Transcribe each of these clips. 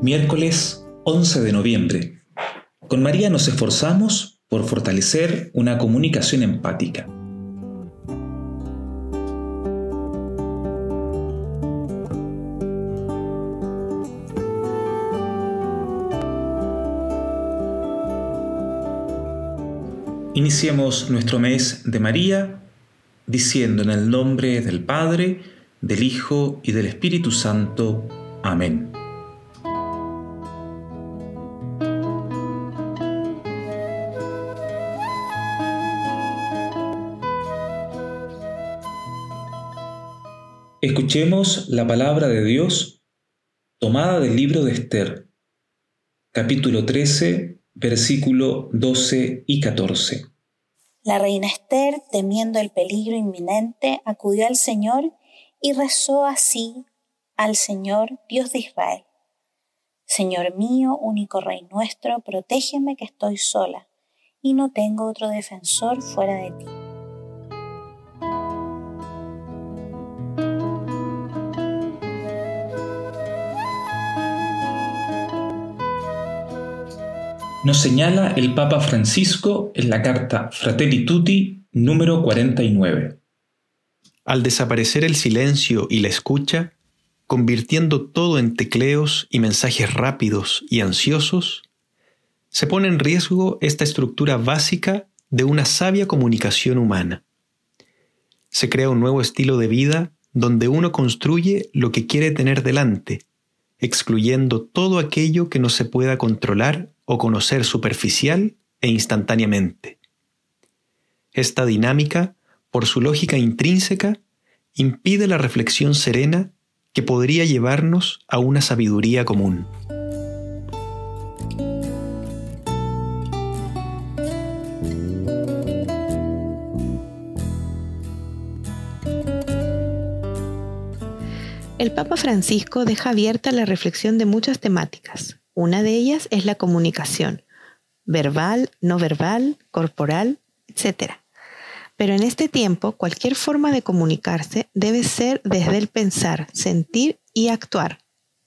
Miércoles 11 de noviembre. Con María nos esforzamos por fortalecer una comunicación empática. Iniciemos nuestro mes de María diciendo en el nombre del Padre, del Hijo y del Espíritu Santo. Amén. Escuchemos la palabra de Dios tomada del libro de Esther, capítulo 13, versículo 12 y 14. La reina Esther, temiendo el peligro inminente, acudió al Señor y rezó así al Señor, Dios de Israel. Señor mío, único Rey nuestro, protégeme que estoy sola y no tengo otro defensor fuera de ti. Nos señala el Papa Francisco en la carta Fratelli Tutti número 49. Al desaparecer el silencio y la escucha, convirtiendo todo en tecleos y mensajes rápidos y ansiosos, se pone en riesgo esta estructura básica de una sabia comunicación humana. Se crea un nuevo estilo de vida donde uno construye lo que quiere tener delante, excluyendo todo aquello que no se pueda controlar o conocer superficial e instantáneamente. Esta dinámica, por su lógica intrínseca, impide la reflexión serena que podría llevarnos a una sabiduría común. El Papa Francisco deja abierta la reflexión de muchas temáticas, una de ellas es la comunicación, verbal, no verbal, corporal, etc. Pero en este tiempo, cualquier forma de comunicarse debe ser desde el pensar, sentir y actuar,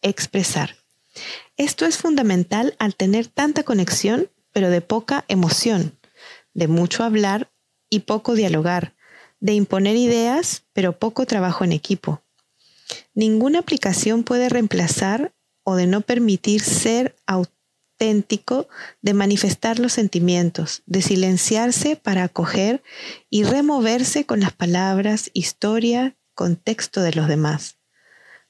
expresar. Esto es fundamental al tener tanta conexión, pero de poca emoción, de mucho hablar y poco dialogar, de imponer ideas, pero poco trabajo en equipo. Ninguna aplicación puede reemplazar o de no permitir ser auténtico, de manifestar los sentimientos, de silenciarse para acoger y removerse con las palabras, historia, contexto de los demás.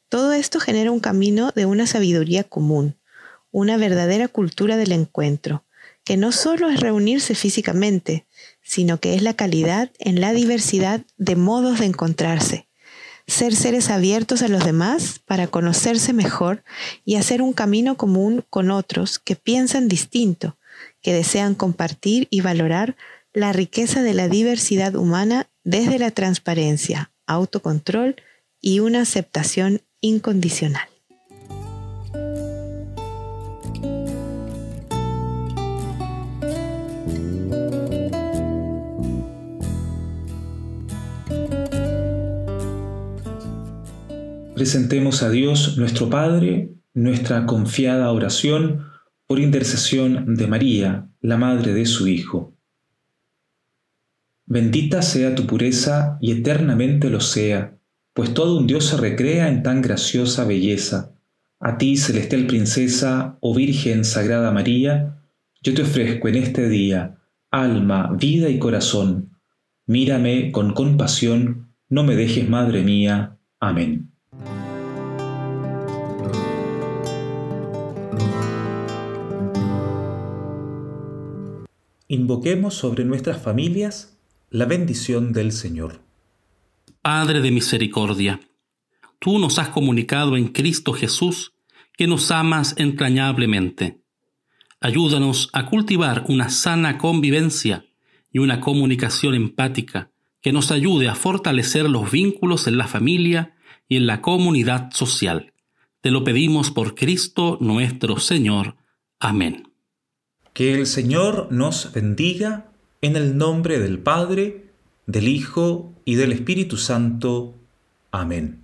Todo esto genera un camino de una sabiduría común, una verdadera cultura del encuentro, que no solo es reunirse físicamente, sino que es la calidad en la diversidad de modos de encontrarse, ser seres abiertos a los demás para conocerse mejor y hacer un camino común con otros que piensan distinto, que desean compartir y valorar la riqueza de la diversidad humana desde la transparencia, autocontrol y una aceptación incondicional. Presentemos a Dios nuestro Padre nuestra confiada oración por intercesión de María, la Madre de su Hijo. Bendita sea tu pureza y eternamente lo sea, pues todo un Dios se recrea en tan graciosa belleza. A ti, celestial princesa, oh Virgen Sagrada María, yo te ofrezco en este día alma, vida y corazón. Mírame con compasión, no me dejes, Madre mía. Amén. Invoquemos sobre nuestras familias la bendición del Señor. Padre de misericordia, tú nos has comunicado en Cristo Jesús que nos amas entrañablemente. Ayúdanos a cultivar una sana convivencia y una comunicación empática que nos ayude a fortalecer los vínculos en la familia y en la comunidad social. Te lo pedimos por Cristo nuestro Señor. Amén. Que el Señor nos bendiga en el nombre del Padre, del Hijo y del Espíritu Santo. Amén.